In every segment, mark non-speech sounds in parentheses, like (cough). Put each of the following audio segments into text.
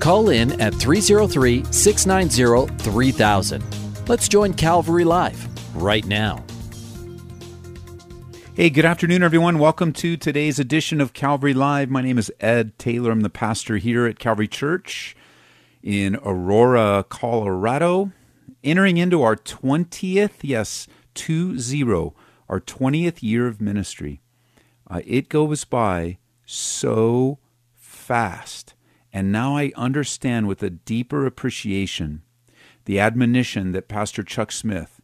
Call in at 303 690 3000. Let's join Calvary Live right now. Hey, good afternoon, everyone. Welcome to today's edition of Calvary Live. My name is Ed Taylor. I'm the pastor here at Calvary Church in Aurora, Colorado. Entering into our 20th, yes, 2 0, our 20th year of ministry. Uh, it goes by so fast. And now I understand with a deeper appreciation the admonition that Pastor Chuck Smith,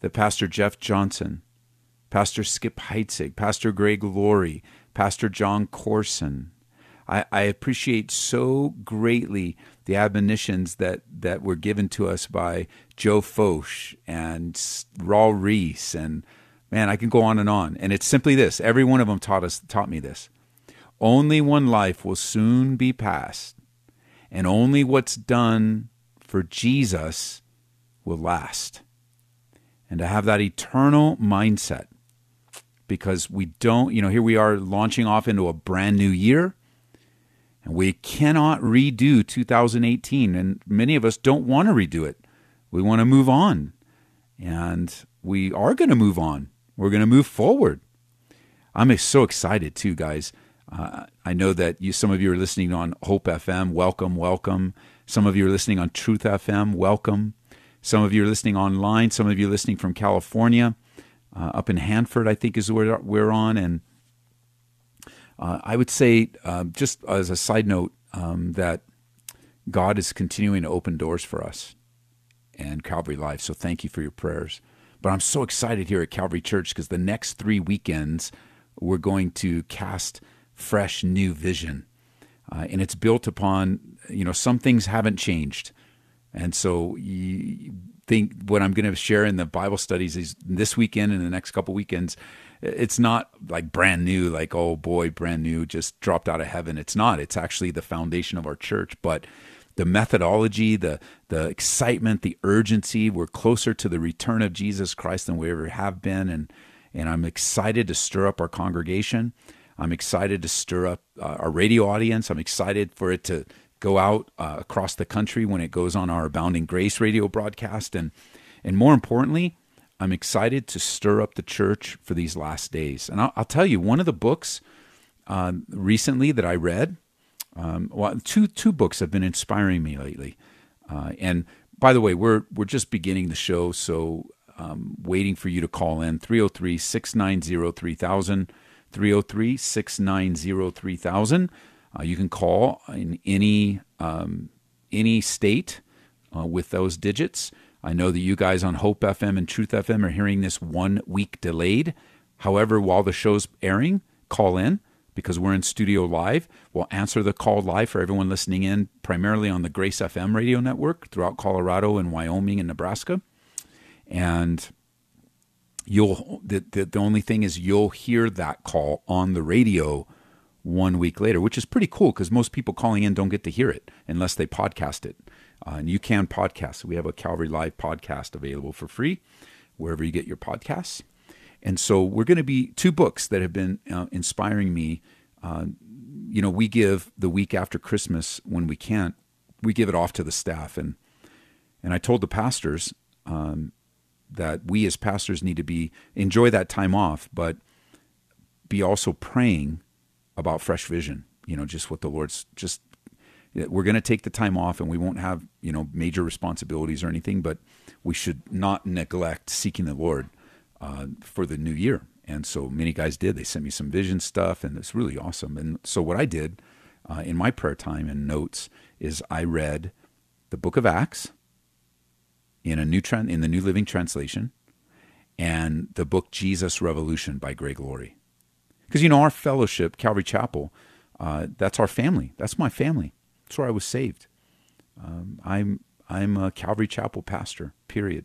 that Pastor Jeff Johnson, Pastor Skip Heitzig, Pastor Greg Laurie, Pastor John Courson. I, I appreciate so greatly the admonitions that, that were given to us by Joe Focht and Raul Ries and man, I can go on and on. And it's simply this. Every one of them taught us taught me this. Only one life will soon be passed, and only what's done for Jesus will last. And to have that eternal mindset, because we don't, you know, here we are launching off into a brand new year, and we cannot redo 2018. And many of us don't want to redo it. We want to move on. And we are going to move on. We're going to move forward. I'm so excited too, guys. Uh, I know that you, some of you are listening on Hope FM. Welcome, welcome. Some of you are listening on Truth FM. Welcome. Some of you are listening online. Some of you are listening from California, uh, up in Hanford, I think is where we're on. And uh, I would say, uh, just as a side note, um, that God is continuing to open doors for us and Calvary Life. So thank you for your prayers. But I'm so excited here at Calvary Church because the next three weekends we're going to cast fresh new vision. Uh, and it's built upon, you know, some things haven't changed. And so you think what I'm going to share in the Bible studies is this weekend and the next couple weekends, it's not like brand new, like, oh boy, brand new, just dropped out of heaven. It's not. It's actually the foundation of our church. But the methodology, the the excitement, the urgency, we're closer to the return of Jesus Christ than we ever have been. And and I'm excited to stir up our congregation. I'm excited to stir up uh, our radio audience. I'm excited for it to go out uh, across the country when it goes on our Abounding Grace radio broadcast. And, and more importantly, I'm excited to stir up the church for these last days. And I'll, I'll tell you, one of the books uh, recently that I read, um, well, two, two books have been inspiring me lately. Uh, and by the way, we're, we're just beginning the show, so um, waiting for you to call in 303 690 3000. 303 690 3000. Uh, you can call in any um, any state uh, with those digits. I know that you guys on Hope FM and Truth FM are hearing this one week delayed. However, while the show's airing, call in because we're in studio live. We'll answer the call live for everyone listening in, primarily on the Grace FM radio network throughout Colorado and Wyoming and Nebraska. And you'll the, the, the only thing is you'll hear that call on the radio one week later, which is pretty cool because most people calling in don't get to hear it unless they podcast it. Uh, and you can podcast. We have a Calvary Live podcast available for free wherever you get your podcasts. And so we're going to be two books that have been uh, inspiring me. Uh, you know, we give the week after Christmas when we can't, we give it off to the staff. And and I told the pastors, um, that we as pastors need to be enjoy that time off, but be also praying about fresh vision. You know, just what the Lord's just we're going to take the time off and we won't have, you know, major responsibilities or anything, but we should not neglect seeking the Lord uh, for the new year. And so many guys did. They sent me some vision stuff and it's really awesome. And so what I did uh, in my prayer time and notes is I read the book of Acts in a new trend in the New Living Translation, and the book Jesus Revolution by Greg Laurie. Because you know our fellowship, Calvary Chapel, uh, that's our family. That's my family. That's where I was saved. Um, I'm I'm a Calvary Chapel pastor. Period.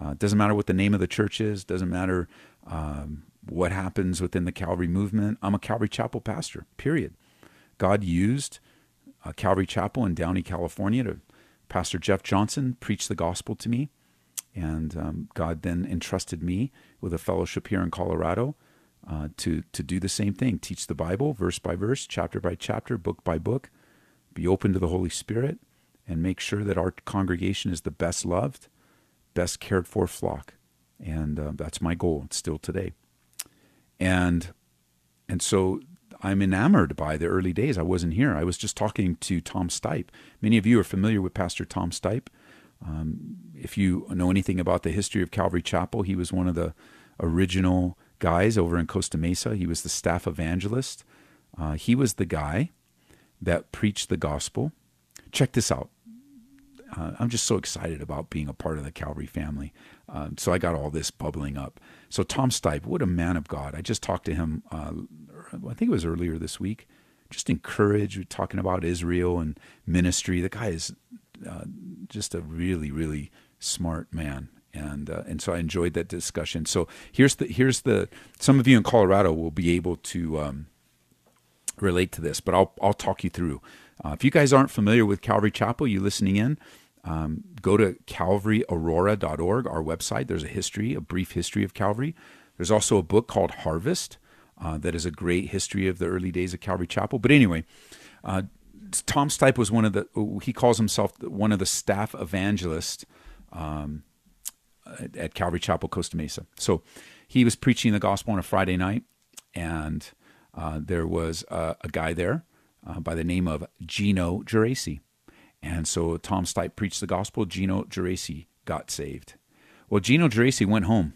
Uh, doesn't matter what the name of the church is. Doesn't matter um, what happens within the Calvary movement. I'm a Calvary Chapel pastor. Period. God used uh, Calvary Chapel in Downey, California, to Pastor Jeff Johnson preached the gospel to me, and um, God then entrusted me with a fellowship here in Colorado uh, to to do the same thing: teach the Bible verse by verse, chapter by chapter, book by book, be open to the Holy Spirit, and make sure that our congregation is the best loved, best cared for flock. And uh, that's my goal still today. And and so I'm enamored by the early days. I wasn't here. I was just talking to Tom Stipe. Many of you are familiar with Pastor Tom Stipe. Um, if you know anything about the history of Calvary Chapel, he was one of the original guys over in Costa Mesa. He was the staff evangelist. Uh, he was the guy that preached the gospel. Check this out. Uh, I'm just so excited about being a part of the Calvary family. Um, so I got all this bubbling up. So Tom Stipe, what a man of God. I just talked to him, uh, I think it was earlier this week. Just encouraged, talking about Israel and ministry. The guy is uh, just a really, really smart man. And, uh, and so I enjoyed that discussion. So here's the here's the some of you in Colorado will be able to um, relate to this, but I'll I'll talk you through. Uh, if you guys aren't familiar with Calvary Chapel, you listening in, um, go to calvaryaurora.org, our website. There's a history, a brief history of Calvary. There's also a book called Harvest uh, that is a great history of the early days of Calvary Chapel. But anyway, uh, Tom Stipe was one of the, he calls himself one of the staff evangelists um, at Calvary Chapel, Costa Mesa. So he was preaching the gospel on a Friday night, and uh, there was a, a guy there uh, by the name of Gino Geraci. And so Tom Stipe preached the gospel. Gino Geraci got saved. Well, Gino Geraci went home.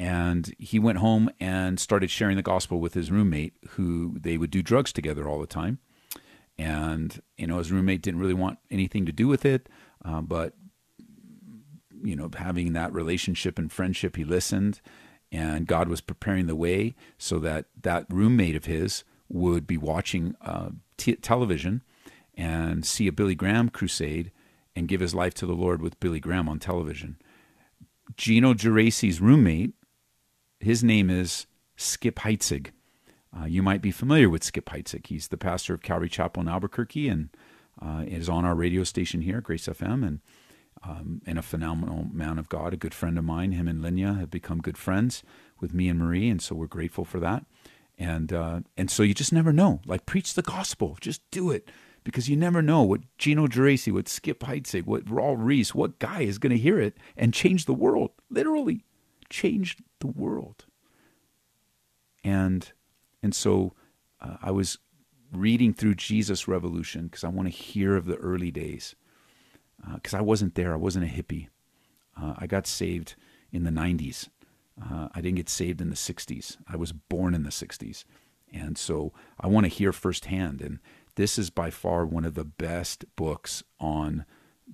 And he went home and started sharing the gospel with his roommate, who they would do drugs together all the time. And, you know, his roommate didn't really want anything to do with it. Uh, but, you know, having that relationship and friendship, he listened. And God was preparing the way so that that roommate of his would be watching uh, t- television and see a Billy Graham crusade and give his life to the Lord with Billy Graham on television. Gino Geraci's roommate, his name is Skip Heitzig. Uh, you might be familiar with Skip Heitzig. He's the pastor of Calvary Chapel in Albuquerque and uh, is on our radio station here, Grace FM, and um, and a phenomenal man of God, a good friend of mine. Him and Lenya have become good friends with me and Marie, and so we're grateful for that. And uh, and so you just never know. Like preach the gospel, just do it because you never know what Gino Geraci, what Skip Heitzig, what Raul Ries, what guy is going to hear it and change the world. Literally, change the world. And and so uh, I was reading through Jesus Revolution because I want to hear of the early days. Because uh, I wasn't there, I wasn't a hippie. Uh, I got saved in the 90s. Uh, I didn't get saved in the 60s. I was born in the 60s. And so I want to hear firsthand. And this is by far one of the best books on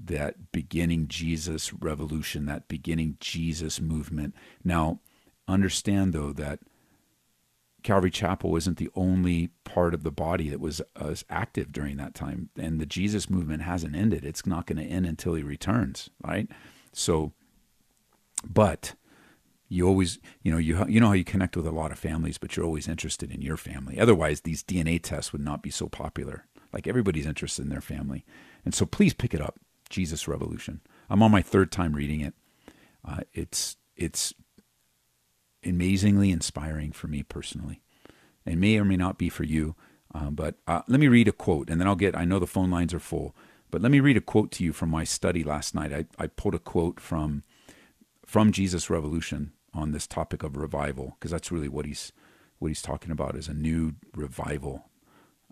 that beginning Jesus revolution, that beginning Jesus movement. Now, understand though that Calvary Chapel isn't the only part of the body that was, uh, active during that time, and the Jesus movement hasn't ended. It's not going to end until he returns, right? So, but you always you know you you know how you connect with a lot of families but you're always interested in your family otherwise these dna tests would not be so popular like everybody's interested in their family and so please pick it up jesus revolution. I'm on my third time reading it. Uh, it's it's amazingly inspiring for me personally. It may or may not be for you uh, but uh, let me read a quote and then i'll get i know the phone lines are full but let me read a quote to you from my study last night. I, I pulled a quote from from jesus revolution on this topic of revival because that's really what he's what he's talking about is a new revival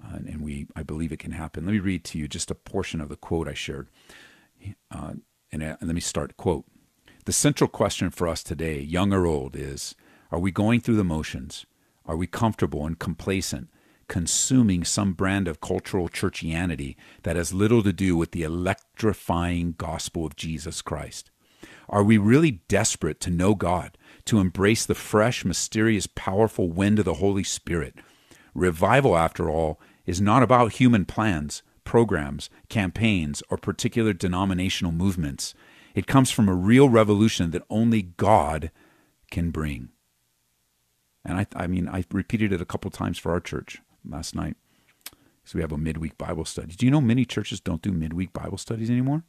uh, and we I believe it can happen. Let me read to you just a portion of the quote I shared. Uh, and, uh, and let me start quote. The central question for us today, young or old, is are we going through the motions? Are we comfortable and complacent, consuming some brand of cultural churchianity that has little to do with the electrifying gospel of Jesus Christ? Are we really desperate to know God, to embrace the fresh, mysterious, powerful wind of the Holy Spirit? Revival, after all, is not about human plans, programs, campaigns, or particular denominational movements. It comes from a real revolution that only God can bring. And I, I mean, I repeated it a couple times for our church last night. So we have a midweek Bible study. Do you know many churches don't do midweek Bible studies anymore?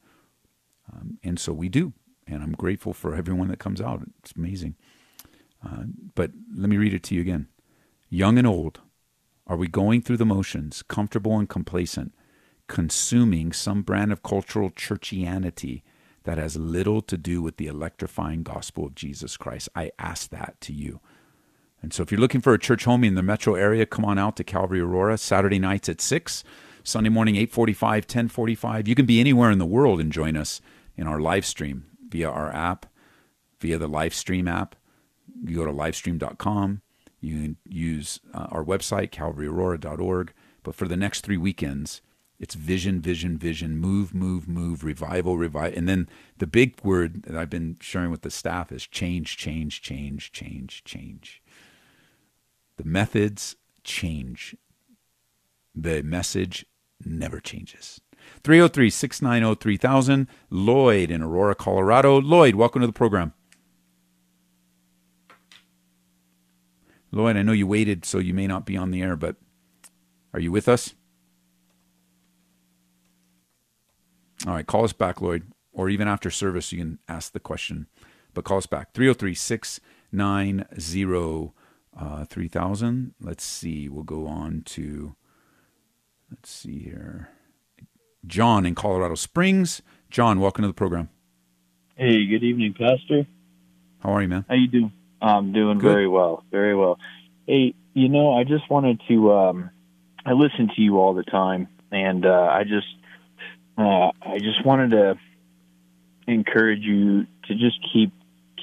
Um, and so we do. And I'm grateful for everyone that comes out. It's amazing. Uh, but let me read it to you again. Young and old, are we going through the motions, comfortable and complacent, consuming some brand of cultural churchianity that has little to do with the electrifying gospel of Jesus Christ? I ask that to you. And so if you're looking for a church home in the metro area, come on out to Calvary Aurora Saturday nights at 6, Sunday morning 8:45, 10:45. You can be anywhere in the world and join us in our live stream via our app, via the live stream app. You go to livestream.com. You can use uh, our website, calvaryaurora.org. But for the next three weekends, it's vision, vision, vision, move, move, move, revival, revive. And then the big word that I've been sharing with the staff is change, change, change, change, change. The methods change. The message never changes. 303 690 3000. Lloyd in Aurora, Colorado. Lloyd, welcome to the program. Lloyd, I know you waited, so you may not be on the air, but are you with us? All right, call us back, Lloyd, or even after service, you can ask the question. But call us back 303 690 uh, 3000. Let's see. We'll go on to, let's see here. John in Colorado Springs. John, welcome to the program. Hey, good evening, Pastor. How are you, man? How you doing? I'm doing Good. very well, very well. Hey, you know, I just wanted to. Um, I listen to you all the time, and uh, I just, uh, I just wanted to encourage you to just keep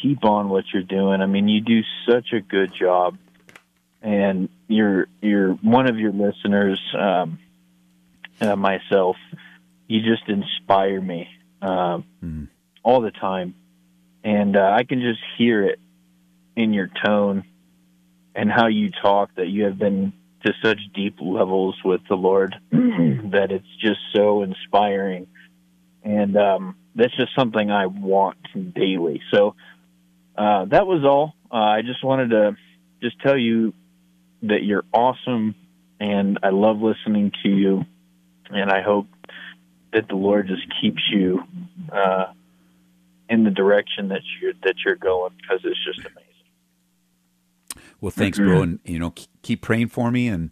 keep on what you're doing. I mean, you do such a good job, and you're you're one of your listeners. Um, uh, myself, you just inspire me um, Mhm. all the time, and uh, I can just hear it in your tone and how you talk that you have been to such deep levels with the Lord (clears throat) that it's just so inspiring. And um, that's just something I want daily. So uh, that was all. Uh, I just wanted to just tell you that you're awesome and I love listening to you. And I hope that the Lord just keeps you uh, in the direction that you're that you're going because it's just amazing. Well, thanks, bro, and you know, keep praying for me. And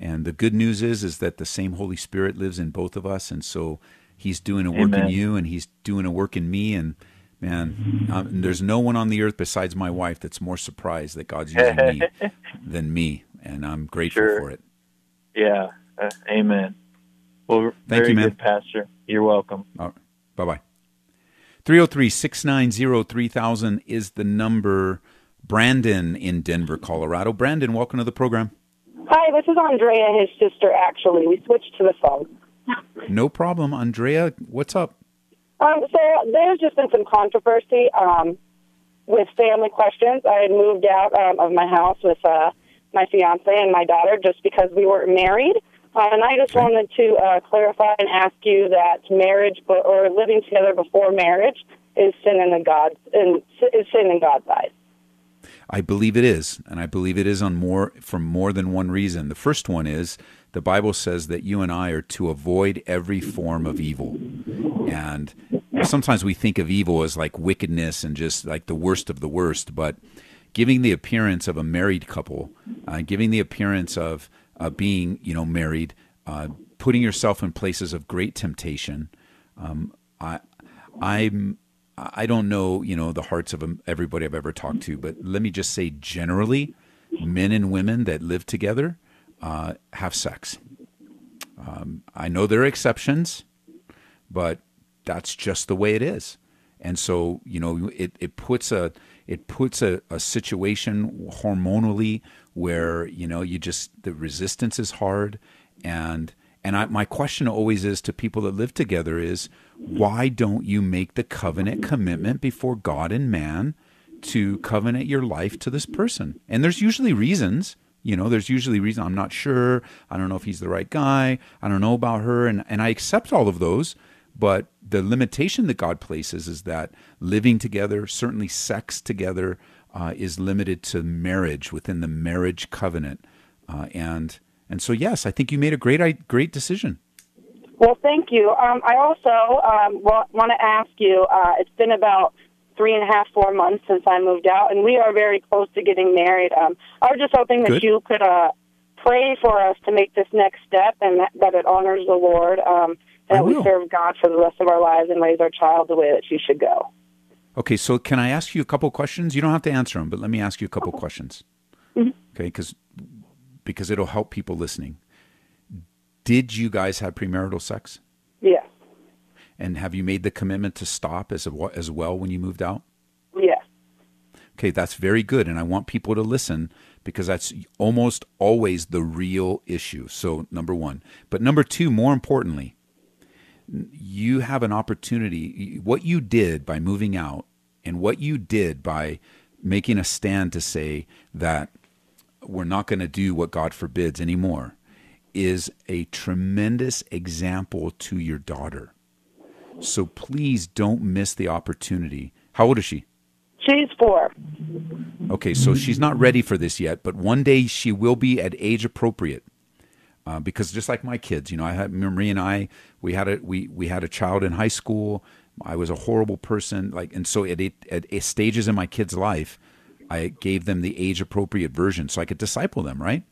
and the good news is, is that the same Holy Spirit lives in both of us, and so He's doing a work in you, and He's doing a work in me. And man, um, there's no one on the earth besides my wife that's more surprised that God's using me (laughs) than me, and I'm grateful Sure. for it. Yeah. Uh, amen. Well, Thank very you, man. good, Pastor. You're welcome. Bye bye. 303 690 3000 is the number. Brandon in Denver, Colorado. Brandon, welcome to the program. Hi, this is Andrea, his sister, actually. We switched to the phone. No problem. Andrea, what's up? Um, so there's just been some controversy um, with family questions. I had moved out um, of my house with uh, my fiance and my daughter just because we weren't married. Uh, and I just Okay. wanted to uh, clarify and ask you that marriage or living together before marriage is sin in the God's is sin in God's eyes. I believe it is, and I believe it is on more for more than one reason. The first one is the Bible says that you and I are to avoid every form of evil. And sometimes we think of evil as like wickedness and just like the worst of the worst, but giving the appearance of a married couple, uh, giving the appearance of uh, being, you know, married, uh, putting yourself in places of great temptation. Um, I, I'm, I don't know, you know, the hearts of um, everybody I've ever talked to, but let me just say, generally, men and women that live together uh, have sex. Um, I know there are exceptions, but that's just the way it is. And so, you know, it, it puts a it puts a, a situation hormonally where you know you just the resistance is hard, and and I, my question always is to people that live together is why don't you make the covenant commitment before God and man to covenant your life to this person? And there's usually reasons. You know, there's usually reason I'm not sure. I don't know if he's the right guy. I don't know about her, and and I accept all of those. But the limitation that God places is that living together, certainly sex together, uh, is limited to marriage within the marriage covenant. Uh, and and so yes, I think you made a great great decision. Well, thank you. Um, I also um, want to ask you. Uh, it's been about three and a half, four months since I moved out, and we are very close to getting married. Um, I was just hoping that Good. you could uh, pray for us to make this next step, and that, that it honors the Lord, um, and I that we serve God for the rest of our lives and raise our child the way that she should go. Okay, so can I ask you a couple questions? You don't have to answer them, but let me ask you a couple questions. Okay, because because it'll help people listening. Did you guys have premarital sex? Yes. And have you made the commitment to stop as a, as well when you moved out? Yes. Okay, that's very good, and I want people to listen because that's almost always the real issue. So number one, but number two, more importantly, you have an opportunity. What you did by moving out, and what you did by making a stand to say that we're not going to do what God forbids anymore, is a tremendous example to your daughter. So please don't miss the opportunity. How old is she? She's four. Okay, so she's not ready for this yet, but one day she will be at age appropriate. Uh, because just like my kids, you know, I had Marie and I, we had a we we had a child in high school. I was a horrible person, like, and so at it, at at stages in my kids' life, I gave them the age appropriate version so I could disciple them, right?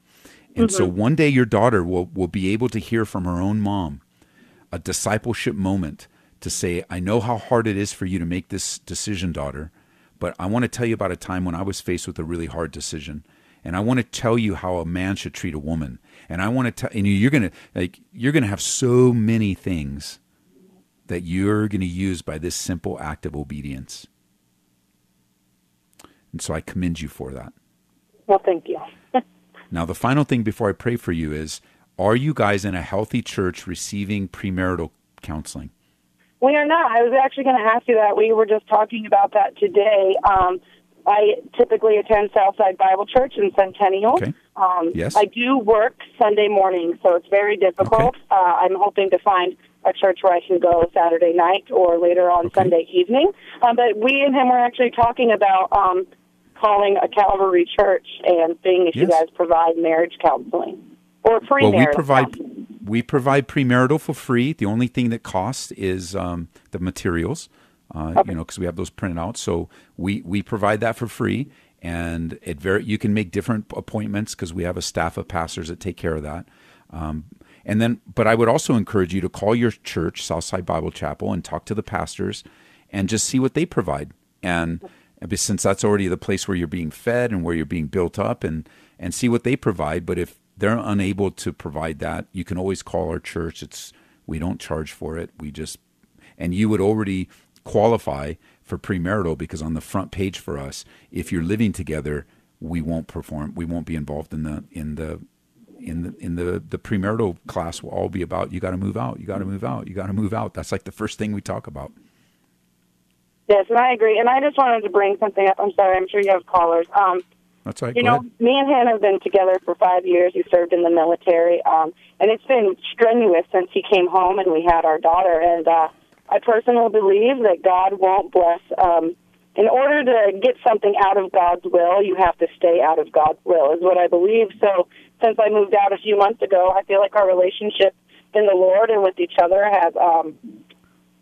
And so mm-hmm. one day your daughter will will be able to hear from her own mom a discipleship moment to say, I know how hard it is for you to make this decision, daughter, but I want to tell you about a time when I was faced with a really hard decision. And I want to tell you how a man should treat a woman. And I want to tell and you're gonna like you're gonna have so many things that you're gonna use by this simple act of obedience. And so I commend you for that. Well, thank you. (laughs) Now, the final thing before I pray for you is are you guys in a healthy church receiving premarital counseling? We are not. I was actually going to ask you that. We were just talking about that today. Um, I typically attend Southside Bible Church in Centennial. Okay. Um, Yes. I do work Sunday morning, so it's very difficult. Okay. Uh, I'm hoping to find a church where I can go Saturday night or later on Okay. Sunday evening. Um, but we and him were actually talking about um, calling a Calvary church and seeing if you guys provide marriage counseling or premarital Well, we provide counseling. we provide premarital for free. The only thing that costs is um, the materials, uh, you know, because we have those printed out. So we we provide that for free, and it very you can make different appointments because we have a staff of pastors that take care of that. Um, and then, but I would also encourage you to call your church, Southside Bible Chapel, and talk to the pastors, and just see what they provide. And since that's already the place where you're being fed and where you're being built up, and and see what they provide. But if they're unable to provide that, you can always call our church. It's we don't charge for it. We just and you would already qualify for premarital because on the front page for us, if you're living together, we won't perform. We won't be involved in the in the in the in the the premarital class will all be about you got to move out. You got to move out. You got to move out. That's like the first thing we talk about. Yes, and I agree. And I just wanted to bring something up. I'm sorry. I'm sure you have callers. Um, That's right. You Go know, ahead. me and him have been together for five years. He served in the military, um, and it's been strenuous since he came home and we had our daughter. And uh, I personally believe that God won't bless. Um, in order to get something out of God's will, you have to stay out of God's will, is what I believe. So, since I moved out a few months ago, I feel like our relationship in the Lord and with each other has um,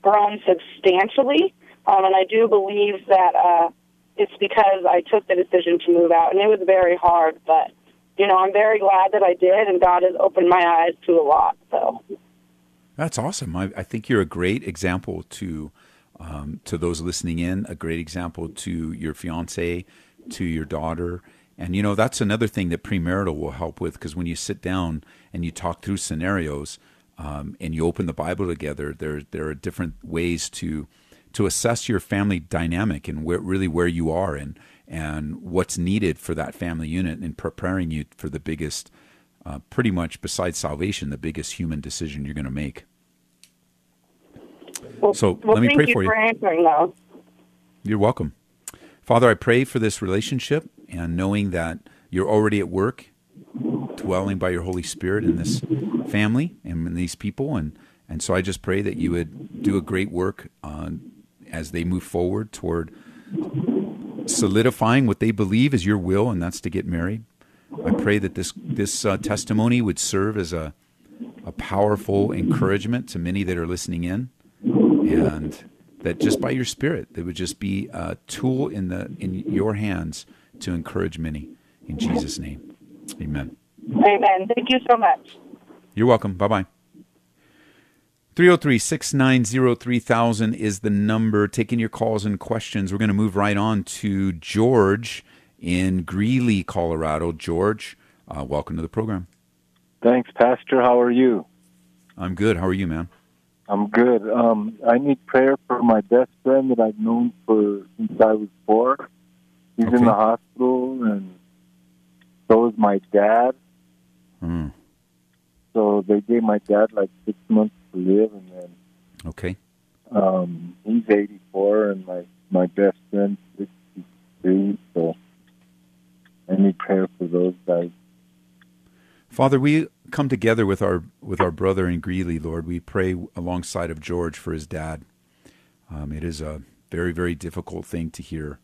grown substantially. Um, and I do believe that uh, it's because I took the decision to move out, and it was very hard. But you know, I'm very glad that I did, and God has opened my eyes to a lot. So That's awesome. I, I think you're a great example to um, to those listening in. A great example to your fiance, to your daughter, and you know that's another thing that premarital will help with because when you sit down and you talk through scenarios um, and you open the Bible together, there there are different ways to to assess your family dynamic and where really where you are and and what's needed for that family unit and preparing you for the biggest uh, pretty much besides salvation the biggest human decision you're going to make well, So, well, let me pray you for you. for answering those. You're welcome. Father, I pray for this relationship and knowing that you're already at work dwelling by your Holy Spirit in this family and in these people. And, and so I just pray that you would do a great work uh, as they move forward toward solidifying what they believe is your will, and that's to get married. I pray that this this uh, testimony would serve as a a powerful encouragement to many that are listening in, and that just by your Spirit, it would just be a tool in the in your hands to encourage many. In Jesus' name, Amen. Amen. Thank you so much. You're welcome. Bye bye. 303 690 3000 is the number. Taking your calls and questions. We're going to move right on to George in Greeley, Colorado. George, uh, welcome to the program. Thanks, Pastor. How are you? I'm good. How are you, man? I'm good. Um, I need prayer for my best friend that I've known for since I was four. He's Okay. in the hospital, and so is my dad. Hmm. So they gave my dad like six months live, and then Okay. um, he's 84, and my my best friend's 63. So I need prayer for those guys. Father, we come together with our with our brother in Greeley, Lord. We pray alongside of George for his dad. Um, it is a very very difficult thing to hear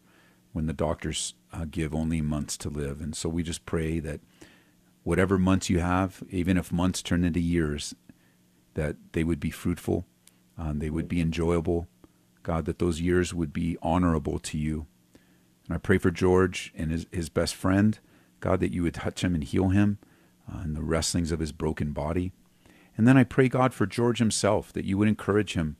when the doctors uh, give only months to live, and so we just pray that whatever months you have, even if months turn into years, that they would be fruitful, um, they would be enjoyable. God, that those years would be honorable to you. And I pray for George and his, his best friend, God, that you would touch him and heal him uh, in the wrestlings of his broken body. And then I pray, God, for George himself, that you would encourage him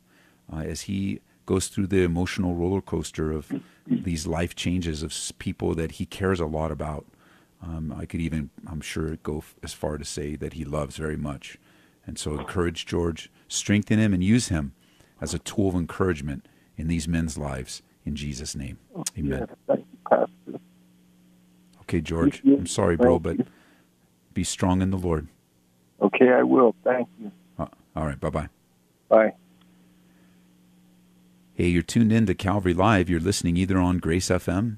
uh, as he goes through the emotional roller coaster of these life changes of people that he cares a lot about. Um, I could even, I'm sure, go as far to say that he loves very much. And so encourage George, strengthen him, and use him as a tool of encouragement in these men's lives. In Jesus' name. Amen. Thank you, Pastor. Okay, George. I'm sorry, bro, but be strong in the Lord. Okay, I will. Thank you. Uh, all right. Bye bye. Bye. Hey, you're tuned in to Calvary Live. You're listening either on Grace FM,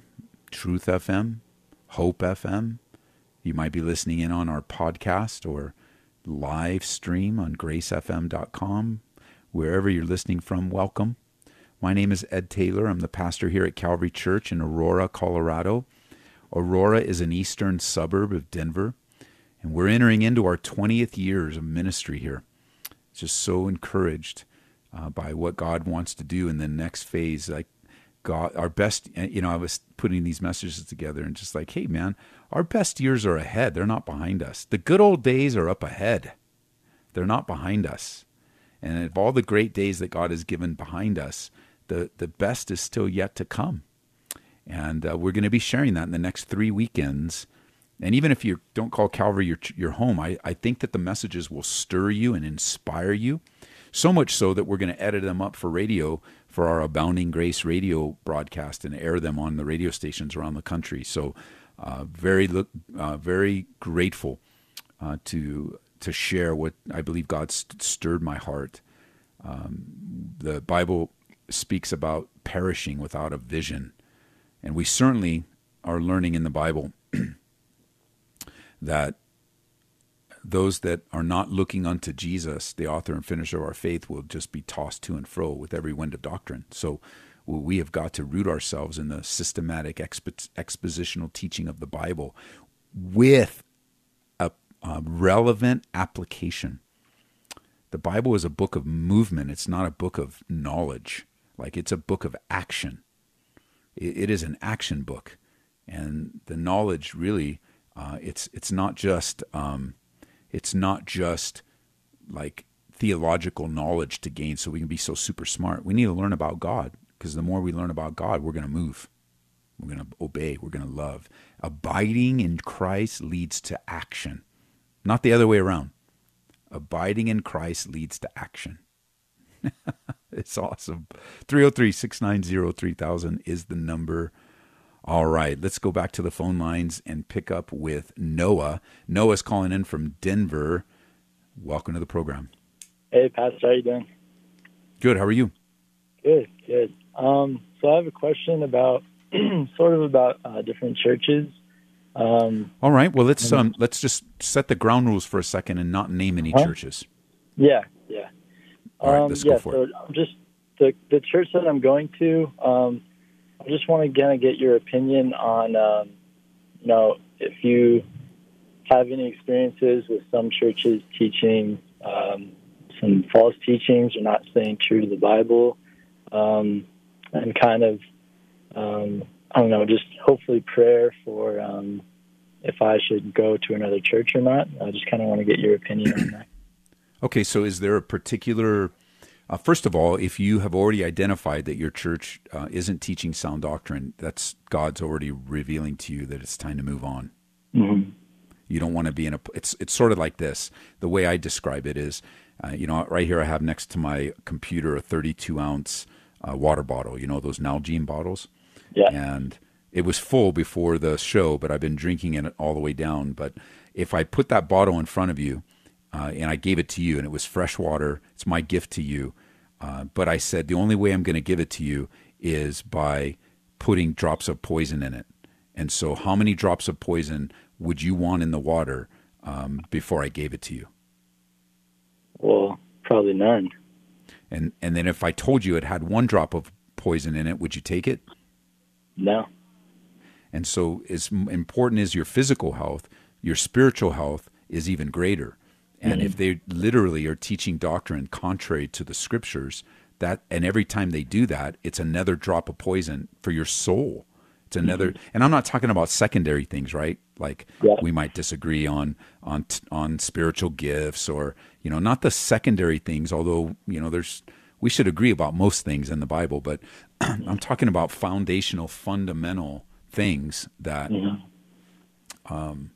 Truth FM, Hope FM. You might be listening in on our podcast or live stream on gracefm.com. Wherever you're listening from, welcome. My name is Ed Taylor. I'm the pastor here at Calvary Church in Aurora, Colorado. Aurora is an eastern suburb of Denver, and we're entering into our 20th years of ministry here. Just so encouraged uh, by what God wants to do in the next phase. Like God, our best, you know, I was putting these messages together and just like, hey, man, our best years are ahead. They're not behind us. The good old days are up ahead. They're not behind us. And of all the great days that God has given behind us, the, the best is still yet to come. And uh, we're going to be sharing that in the next three weekends. And even if you don't call Calvary your, your home, I, I think that the messages will stir you and inspire you. So much so that we're going to edit them up for radio for our Abounding Grace radio broadcast and air them on the radio stations around the country. So, uh, very uh, very grateful uh, to to share what I believe God st- stirred my heart. Um, the Bible speaks about perishing without a vision, and we certainly are learning in the Bible (clears throat) that those that are not looking unto Jesus, the author and finisher of our faith, will just be tossed to and fro with every wind of doctrine. So we have got to root ourselves in the systematic expo- expositional teaching of the Bible with a, a relevant application. The Bible is a book of movement, it's not a book of knowledge. Like it's a book of action. It, it is an action book. And the knowledge really, uh, it's, it's not just. Um, it's not just like theological knowledge to gain so we can be so super smart. We need to learn about God because the more we learn about God, we're going to move. We're going to obey. We're going to love. Abiding in Christ leads to action, not the other way around. Abiding in Christ leads to action. (laughs) it's awesome. 303 690 3000 is the number. All right, let's go back to the phone lines and pick up with Noah. Noah's calling in from Denver. Welcome to the program. Hey, Pastor, how you doing? Good. How are you? Good, good. Um, so I have a question about (clears throat) sort of about uh, different churches. Um, All right. Well, let's um, let's just set the ground rules for a second and not name any Huh? churches. yeah, yeah. All right, um, let's go yeah, for so just the the church that I'm going to. Um, I just want to kind of get your opinion on, um, you know, if you have any experiences with some churches teaching um, some false teachings or not staying true to the Bible, um, and kind of, um, I don't know, just hopefully prayer for um, if I should go to another church or not. I just kind of want to get your opinion on that. (clears throat) Okay, so is there a particular? Uh, first of all, if you have already identified that your church uh, isn't teaching sound doctrine, that's God's already revealing to you that it's time to move on. Mm-hmm. You don't want to be in a. It's it's sort of like this. The way I describe it is, uh, you know, right here I have next to my computer a 32 ounce uh, water bottle. You know those Nalgene bottles. Yeah. And it was full before the show, but I've been drinking it all the way down. But if I put that bottle in front of you, uh, and I gave it to you, and it was fresh water, it's my gift to you. Uh, but I said the only way I'm going to give it to you is by putting drops of poison in it. And so, how many drops of poison would you want in the water um, before I gave it to you? Well, probably none. And and then if I told you it had one drop of poison in it, would you take it? No. And so, as important as your physical health, your spiritual health is even greater. And if mm-hmm. they literally are teaching doctrine contrary to the scriptures, that and every time they do that, it's another drop of poison for your soul. It's another, mm-hmm. and I'm not talking about secondary things, right? Like Yeah. we might disagree on on on spiritual gifts, or you know, not the secondary things. Although you know, there's we should agree about most things in the Bible, but (clears throat) I'm talking about foundational, fundamental things that um,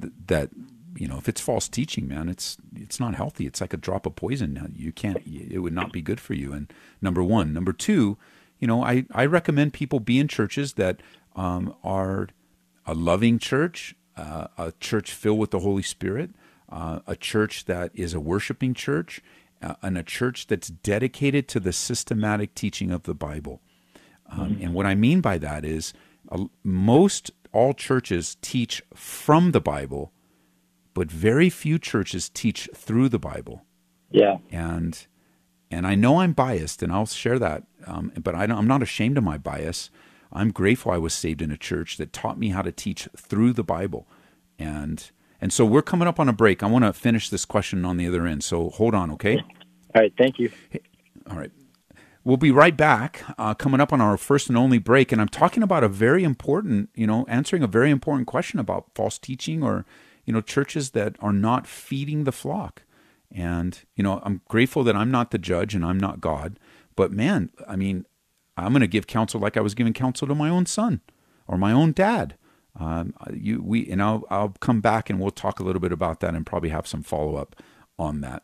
th- that you know if it's false teaching man it's it's not healthy. It's like a drop of poison. Now you can't it would not be good for you. And number one number two you know i i recommend people be in churches that um, are a loving church uh, a church filled with the holy spirit uh, a church that is a worshiping church uh, and a church that's dedicated to the systematic teaching of the bible um, and what I mean by that is uh, most all churches teach from the Bible, but very few churches teach through the Bible. Yeah. And and I know I'm biased, and I'll share that. Um, but I don't, I'm not ashamed of my bias. I'm grateful I was saved in a church that taught me how to teach through the Bible. And and so we're coming up on a break. I want to finish this question on the other end. So hold on, okay? All right. Thank you. All right. We'll be right back, uh, coming up on our first and only break, and I'm talking about a very important, you know, answering a very important question about false teaching or, you know, churches that are not feeding the flock. And you know, I'm grateful that I'm not the judge and I'm not God, but man, I mean, I'm going to give counsel like I was giving counsel to my own son or my own dad. Um, you, we, and I'll, I'll come back and we'll talk a little bit about that and probably have some follow up on that.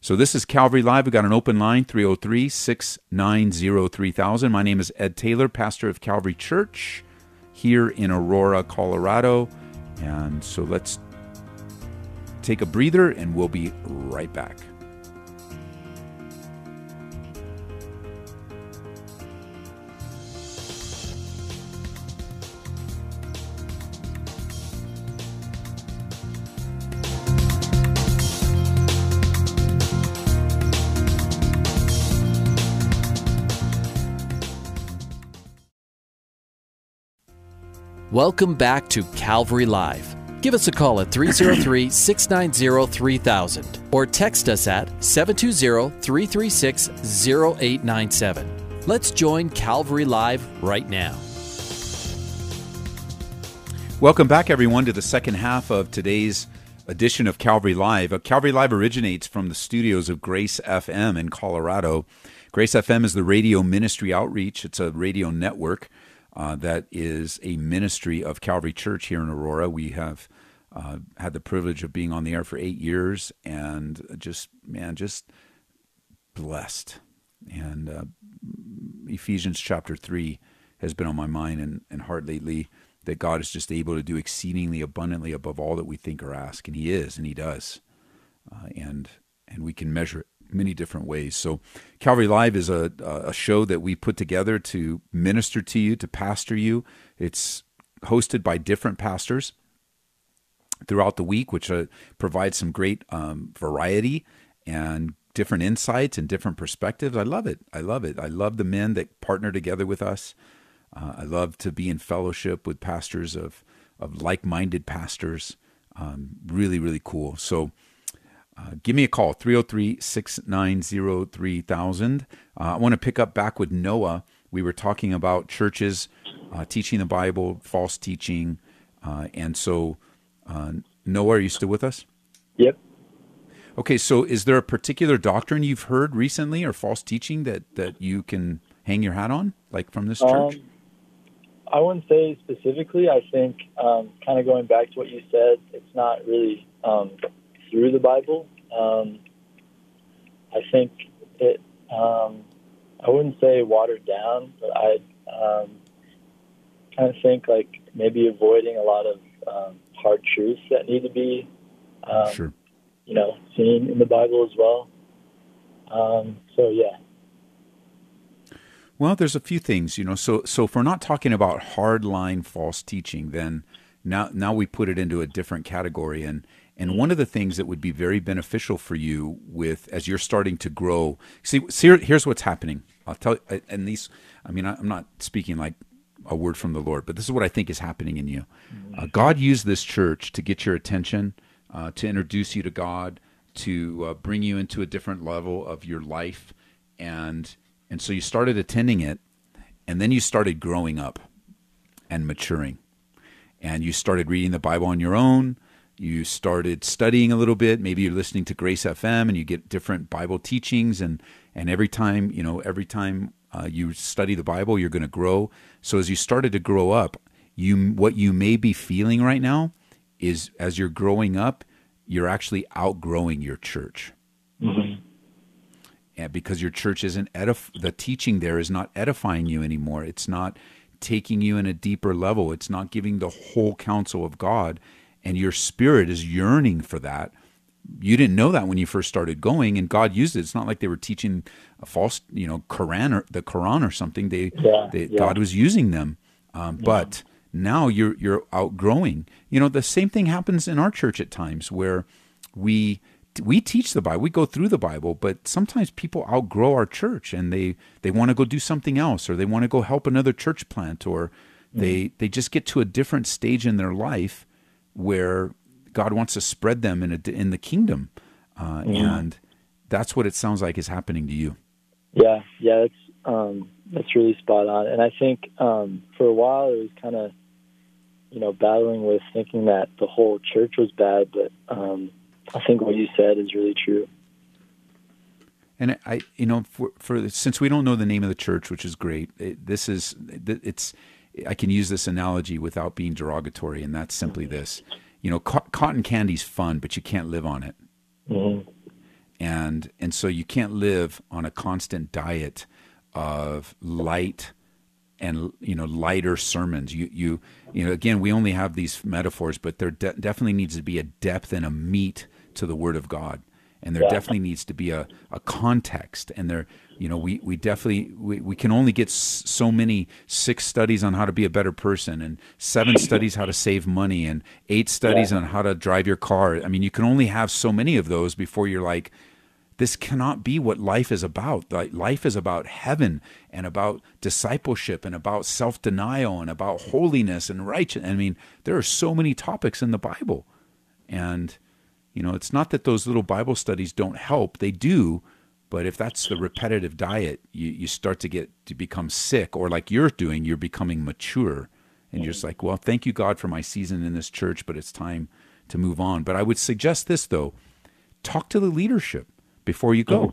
So this is Calvary Live. We've got an open line, 303 690 3000. My name is Ed Taylor, pastor of Calvary Church here in Aurora, Colorado. And so let's take a breather and we'll be right back. Welcome back to Calvary Live. Give us a call at 303 690 3000 or text us at 720 336 0897. Let's join Calvary Live right now. Welcome back, everyone, to the second half of today's edition of Calvary Live. Uh, Calvary Live originates from the studios of Grace FM in Colorado. Grace FM is the radio ministry outreach, it's a radio network. Uh, that is a ministry of Calvary Church here in Aurora. We have uh, had the privilege of being on the air for eight years, and just man, just blessed. And uh, Ephesians chapter three has been on my mind and, and heart lately. That God is just able to do exceedingly abundantly above all that we think or ask, and He is, and He does, uh, and and we can measure it many different ways. So, Calvary Live is a a show that we put together to minister to you, to pastor you. It's hosted by different pastors throughout the week, which uh, provides some great um, variety and different insights and different perspectives. I love it. I love it. I love the men that partner together with us. Uh, I love to be in fellowship with pastors of of like minded pastors. Um, really, really cool. So. Uh, give me a call 303 690 3000 uh, i want to pick up back with noah we were talking about churches uh, teaching the bible false teaching uh, and so uh, noah are you still with us Yep. Okay, so is there a particular doctrine you've heard recently or false teaching that, that you can hang your hat on, like from this church? Um, I wouldn't say specifically. I think, um, kind of going back to what you said, it's not really um, through the Bible. Um, I think it. Um, I wouldn't say watered down, but I um, kind of think like maybe avoiding a lot of um, hard truths that need to be, um, sure. you know, seen in the Bible as well. Um, so yeah. Well, there's a few things, you know. So, so if we're not talking about hardline false teaching, then now now we put it into a different category. And and one of the things that would be very beneficial for you with as you're starting to grow. See, see here's what's happening. I'll tell. you, And these, I mean, I'm not speaking like a word from the Lord, but this is what I think is happening in you. Uh, God used this church to get your attention, uh, to introduce you to God, to uh, bring you into a different level of your life, and and so you started attending it, and then you started growing up and maturing, and you started reading the Bible on your own. You started studying a little bit. Maybe you're listening to Grace FM, and you get different Bible teachings, and and every time you know, every time uh, you study the Bible, you're going to grow. So as you started to grow up, you what you may be feeling right now is as you're growing up, you're actually outgrowing your church. And because your church isn't edif- the teaching there is not edifying you anymore. It's not taking you in a deeper level. It's not giving the whole counsel of God, and your spirit is yearning for that. You didn't know that when you first started going, and God used it. It's not like they were teaching a false, you know, Quran or the Quran or something. They, Yeah, they yeah. God was using them, um, but now you're you're outgrowing. You know, the same thing happens in our church at times where we we teach the Bible, we go through the Bible, but sometimes people outgrow our church and they they want to go do something else, or they want to go help another church plant, or they they just get to a different stage in their life where God wants to spread them in a, in the kingdom, uh, and that's what it sounds like is happening to you. Yeah, yeah, that's um, that's really spot on. And I think um, for a while it was kind of, you know, battling with thinking that the whole church was bad. But um, I think what you said is really true. And I, you know, for, for since we don't know the name of the church, which is great, it, this is it's. I can use this analogy without being derogatory, and that's simply this: you know, co- cotton candy's fun, but you can't live on it, Mm-hmm. and and so you can't live on a constant diet of light and you know lighter sermons. You you you know again, we only have these metaphors, but there de- definitely needs to be a depth and a meat to the Word of God, and there Yeah. definitely needs to be a, a context. And there, you know, we we definitely we, we can only get so many six studies on how to be a better person, and seven (laughs) studies how to save money, and eight studies on how to drive your car. I mean, you can only have so many of those before you're like, this cannot be what life is about. Like life is about heaven and about discipleship and about self-denial and about holiness and righteousness. I mean, there are so many topics in the Bible. And you know, it's not that those little Bible studies don't help. They do, but if that's the repetitive diet, you, you start to get to become sick or like you're doing, you're becoming mature. And you're just like, well, thank you, God, for my season in this church, but it's time to move on. But I would suggest this though. Talk to the leadership before you go.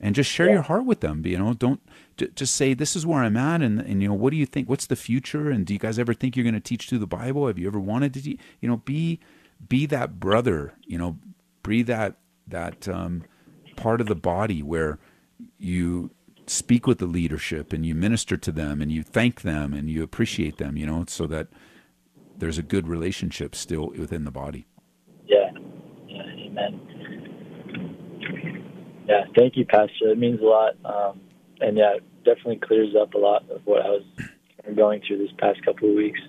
And just share your heart with them you know? Don't j- just say this is where i'm at and, and you know what do you think? What's the future? And do you guys ever think you're going to teach through the bible? Have you ever wanted to te- you know be be that brother you know? Be that that um, part of the body where you speak with the leadership and you minister to them and you thank them and you appreciate them you know so that there's a good relationship still within the body Yeah, yeah, amen. Yeah, thank you, Pastor. It means a lot. Um, and yeah, it definitely clears up a lot of what I was going through this past couple of weeks.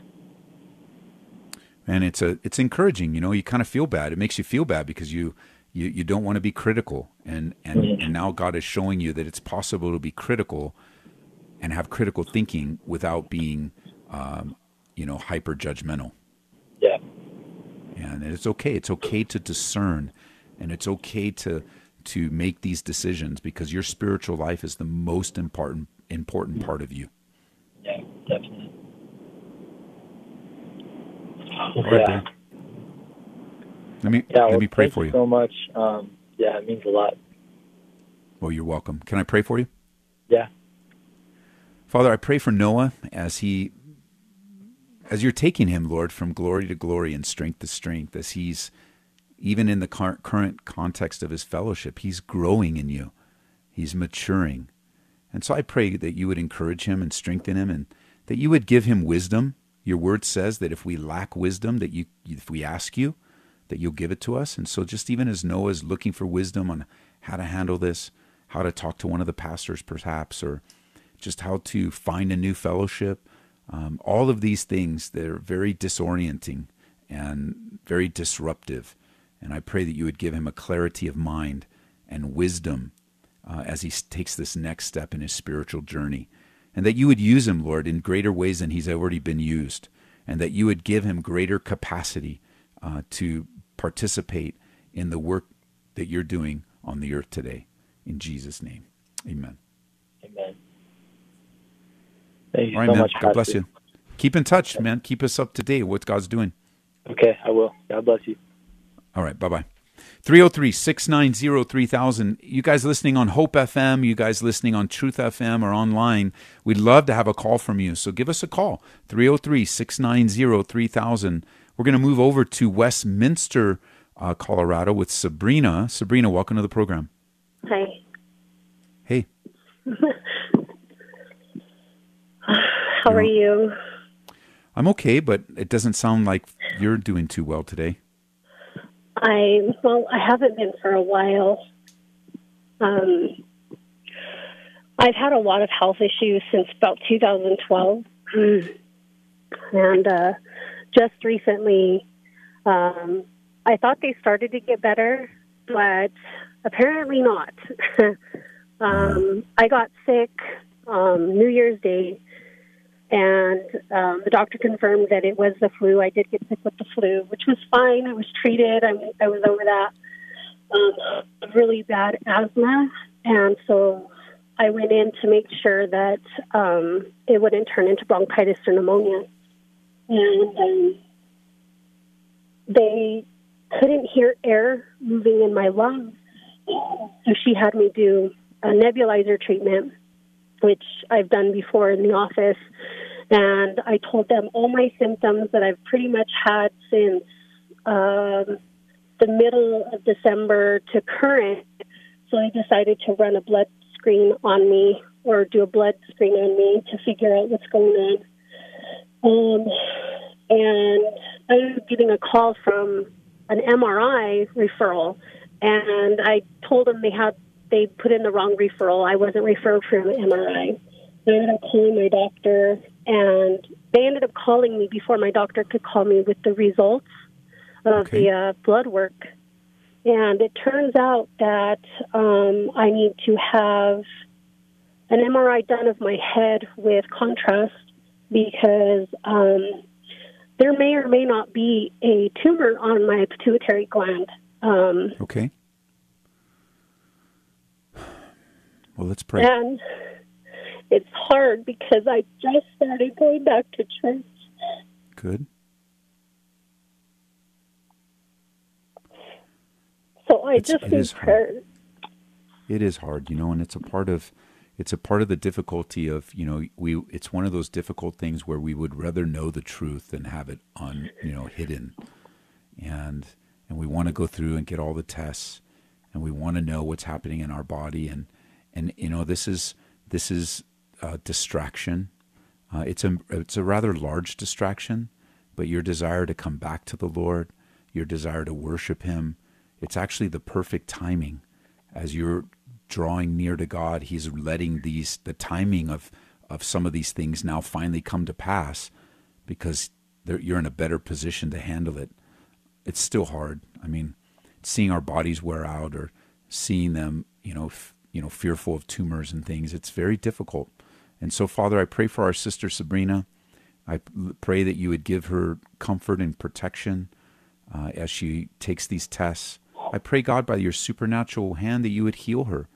and it's a it's encouraging. You know, you kind of feel bad. It makes you feel bad because you you, you don't want to be critical, and and, and now God is showing you that it's possible to be critical and have critical thinking without being, um, you know, hyper judgmental. Yeah. And it's okay. It's okay to discern, and it's okay to to make these decisions because your spiritual life is the most important important part of you. Yeah, definitely. Yeah. Let me Yeah, let well, me pray for you you. so much. Um, yeah, it means a lot. Well, you're welcome. Can I pray for you? Yeah. Father, I pray for Noah as he as you're taking him, Lord, from glory to glory and strength to strength, as he's even in the current context of his fellowship, he's growing in you. He's maturing. And so I pray that you would encourage him and strengthen him and that you would give him wisdom. Your word says that if we lack wisdom, that you if we ask you, that you'll give it to us. And so just even as Noah's looking for wisdom on how to handle this, how to talk to one of the pastors perhaps, or just how to find a new fellowship, um, all of these things that are very disorienting and very disruptive. And I pray that you would give him a clarity of mind and wisdom uh, as he takes this next step in his spiritual journey. And that you would use him, Lord, in greater ways than he's already been used. And that you would give him greater capacity uh, to participate in the work that you're doing on the earth today. In Jesus' name, amen. Amen. Thank you All right, so man. much. God bless you. Keep in touch, man. Keep us up to date with what God's doing. Okay, I will. God bless you. All right. Bye bye. 303 690 3000. You guys listening on Hope FM, you guys listening on Truth FM or online, we'd love to have a call from you. So give us a call 303 690 3000. We're going to move over to Westminster, uh, Colorado with Sabrina. Sabrina, welcome to the program. Hi. Hey, (sighs) How are you? I'm okay, but it doesn't sound like you're doing too well today. I well, I haven't been for a while. Um, I've had a lot of health issues since about 2012, (clears throat) and uh, just recently, um, I thought they started to get better, but apparently not. (laughs) um, I got sick um, New Year's Day, and um, the doctor confirmed that it was the flu. I did get sick with the flu, which was fine. I was treated. I, I was over that. Um, really bad asthma, and so I went in to make sure that um, it wouldn't turn into bronchitis or pneumonia. And um, they couldn't hear air moving in my lungs, so she had me do a nebulizer treatment which I've done before in the office. And I told them all my symptoms that I've pretty much had since um, the middle of December to current. So they decided to run a blood screen on me or do a blood screen on me to figure out what's going on. Um, and I up getting a call from an MRI referral, and I told them they had they put in the wrong referral. I wasn't referred for an MRI. I ended up calling my doctor, and they ended up calling me before my doctor could call me with the results of Okay. the uh, blood work. And it turns out that um, I need to have an MRI done of my head with contrast because um, there may or may not be a tumor on my pituitary gland. Um, Okay. Well, let's pray. And it's hard because I just started going back to church. Good. So I It's- just it need is hard. prayer. It is hard, you know, and it's a part of it's a part of the difficulty of, you know, we it's one of those difficult things where we would rather know the truth than have it on, you know, hidden. And and we want to go through and get all the tests and we want to know what's happening in our body and and you know, this is this is a distraction. Uh, it's a it's a rather large distraction, but your desire to come back to the Lord, your desire to worship him, it's actually the perfect timing as you're drawing near to God, He's letting these the timing of of some of these things now finally come to pass because you're in a better position to handle it. It's still hard. I mean, seeing our bodies wear out or seeing them, you know, f- you know, fearful of tumors and things, it's very difficult. And so, Father, I pray for our sister Sabrina. I pray that you would give her comfort and protection uh, as she takes these tests. I pray, God, by your supernatural hand, that you would heal her.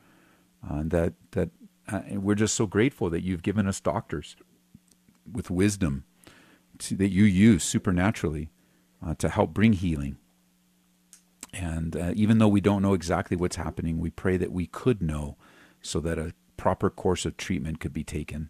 Uh, that that uh, we're just so grateful that you've given us doctors with wisdom to, that you use supernaturally uh, to help bring healing. And uh, even though we don't know exactly what's happening, we pray that we could know so that a proper course of treatment could be taken.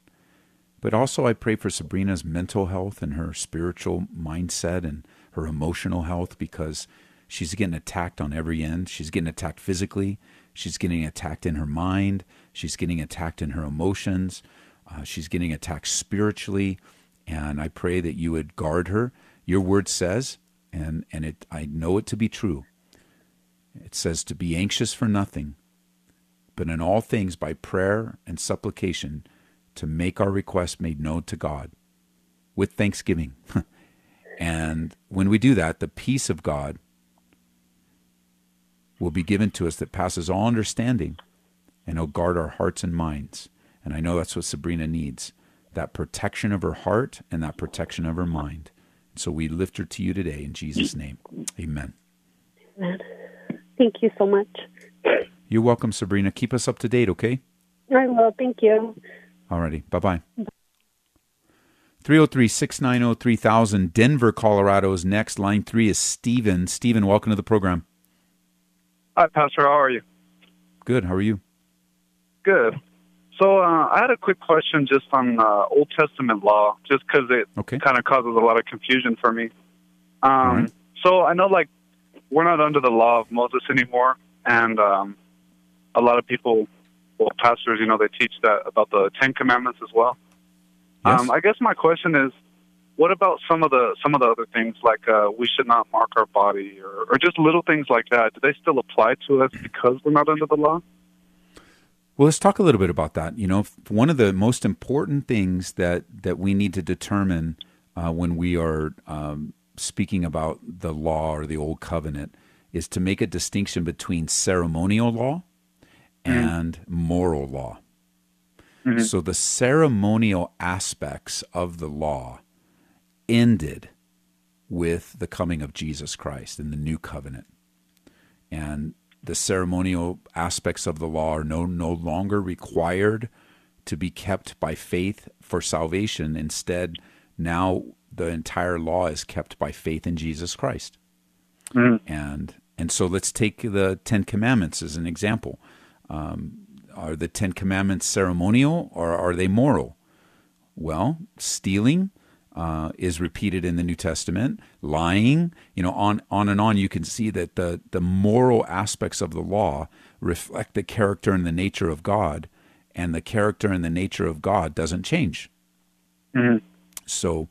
But also, I pray for Sabrina's mental health and her spiritual mindset and her emotional health because she's getting attacked on every end. She's getting attacked physically, she's getting attacked in her mind, she's getting attacked in her emotions, uh, she's getting attacked spiritually. And I pray that you would guard her. Your word says, and, and it, I know it to be true, it says to be anxious for nothing, but in all things by prayer and supplication to make our request made known to God with thanksgiving. (laughs) and when we do that, the peace of God will be given to us that passes all understanding and will guard our hearts and minds. And I know that's what Sabrina needs that protection of her heart and that protection of her mind. So we lift her to you today in Jesus' name. Amen. Amen. Thank you so much. You're welcome, Sabrina. Keep us up to date, okay? I will. Thank you. Alrighty. Bye bye. 303 690 3000. Denver, Colorado is next. Line three is Stephen. Stephen, welcome to the program. Hi, Pastor. How are you? Good. How are you? Good. So uh, I had a quick question just on uh, Old Testament law, just because it okay. kind of causes a lot of confusion for me. Um, right. So I know, like, we're not under the law of Moses anymore, and um, a lot of people, well, pastors, you know, they teach that about the Ten Commandments as well. Yes. Um, I guess my question is, what about some of the some of the other things like uh, we should not mark our body or, or just little things like that? Do they still apply to us because we're not under the law? Well, let's talk a little bit about that. You know, one of the most important things that that we need to determine uh, when we are um, speaking about the law or the old covenant is to make a distinction between ceremonial law and moral law. Mm-hmm. So the ceremonial aspects of the law ended with the coming of Jesus Christ in the new covenant. And the ceremonial aspects of the law are no, no longer required to be kept by faith for salvation. Instead, now the entire law is kept by faith in Jesus Christ. Mm-hmm. And and so let's take the Ten Commandments as an example. Um, are the Ten Commandments ceremonial or are they moral? Well, stealing uh, is repeated in the New Testament. Lying, you know, on on and on. You can see that the the moral aspects of the law reflect the character and the nature of God, and the character and the nature of God doesn't change. Mm-hmm. So,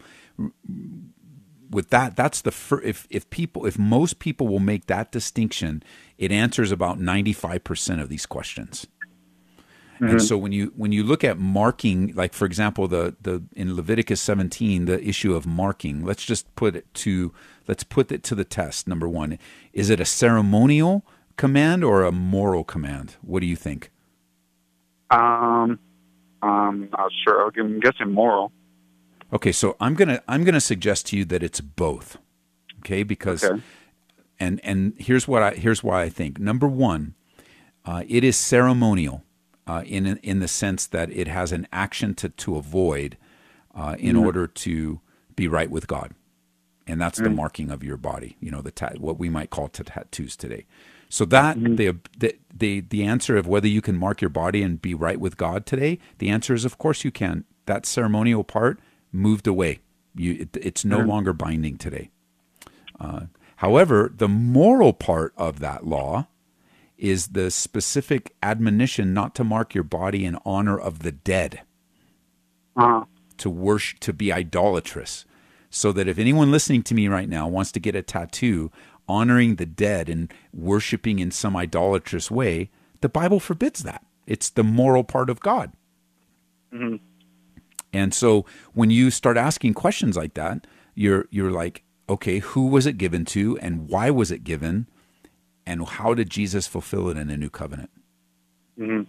with that, that's the fir- if if people if most people will make that distinction, it answers about ninety five percent of these questions. Mm-hmm. And so when you when you look at marking, like for example, the the in Leviticus 17, the issue of marking, let's just put it to let's put it to the test. Number one, is it a ceremonial command or a moral command? What do you think? Um, I'm sure. I'm guessing moral. Okay, so I'm gonna I'm gonna suggest to you that it's both. Okay, because Okay. and and here's what I here's why I think. Number one, uh, it is ceremonial uh, in in the sense that it has an action to to avoid uh, in order to be right with God, and that's the marking of your body. You know, the ta- what we might call t- tattoos today. So that the, the the the answer of whether you can mark your body and be right with God today, the answer is of course you can. That ceremonial part moved away. You, it, it's no longer binding today. Uh, however, the moral part of that law is the specific admonition not to mark your body in honor of the dead, Uh, to worship, to be idolatrous. So that if anyone listening to me right now wants to get a tattoo honoring the dead and worshiping in some idolatrous way, the Bible forbids that. It's the moral part of God. mhm. And so when you start asking questions like that, you're you're like, okay, who was it given to, and why was it given, and how did Jesus fulfill it in the new covenant? hmm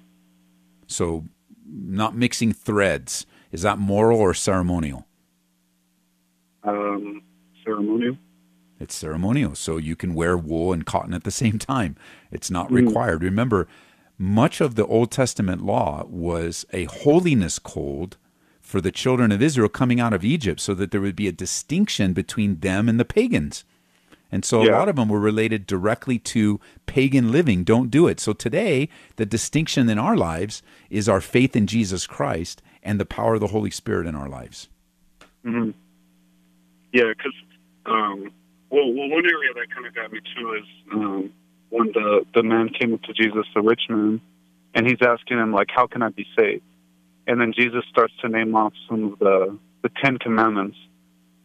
So, not mixing threads is that moral or ceremonial? Um, ceremonial. It's ceremonial, so you can wear wool and cotton at the same time. It's not Mm. required. Remember, much of the Old Testament law was a holiness code for the children of Israel coming out of Egypt so that there would be a distinction between them and the pagans. And so a Yeah. lot of them were related directly to pagan living. Don't do it. So today, the distinction in our lives is our faith in Jesus Christ and the power of the Holy Spirit in our lives. hmm Yeah, because um, well, well, one area that kind of got me too is um, when the the man came up to Jesus, the rich man, and he's asking him like, "How can I be saved?" And then Jesus starts to name off some of the the Ten Commandments,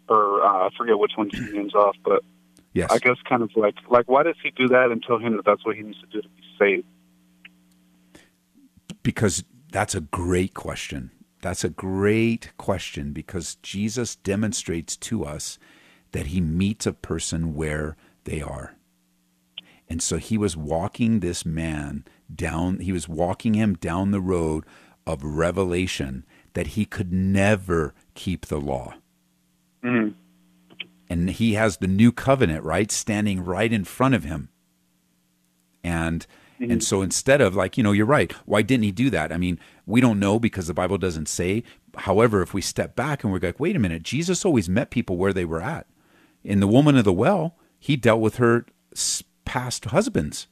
or uh, I forget which ones he names off, but Yes. I guess kind of like like why does he do that and tell him that that's what he needs to do to be saved? because that's a great question. That's a great question because Jesus demonstrates to us that he meets a person where they are. And so he was walking this man down, he was walking him down the road of revelation that he could never keep the law. Mm-hmm. And he has the new covenant, right, standing right in front of him. And and so instead of like, you know, you're right. Why didn't he do that? I mean, we don't know because the Bible doesn't say. However, if we step back and we're like, wait a minute, Jesus always met people where they were at. In the woman of the well, he dealt with her past husbands.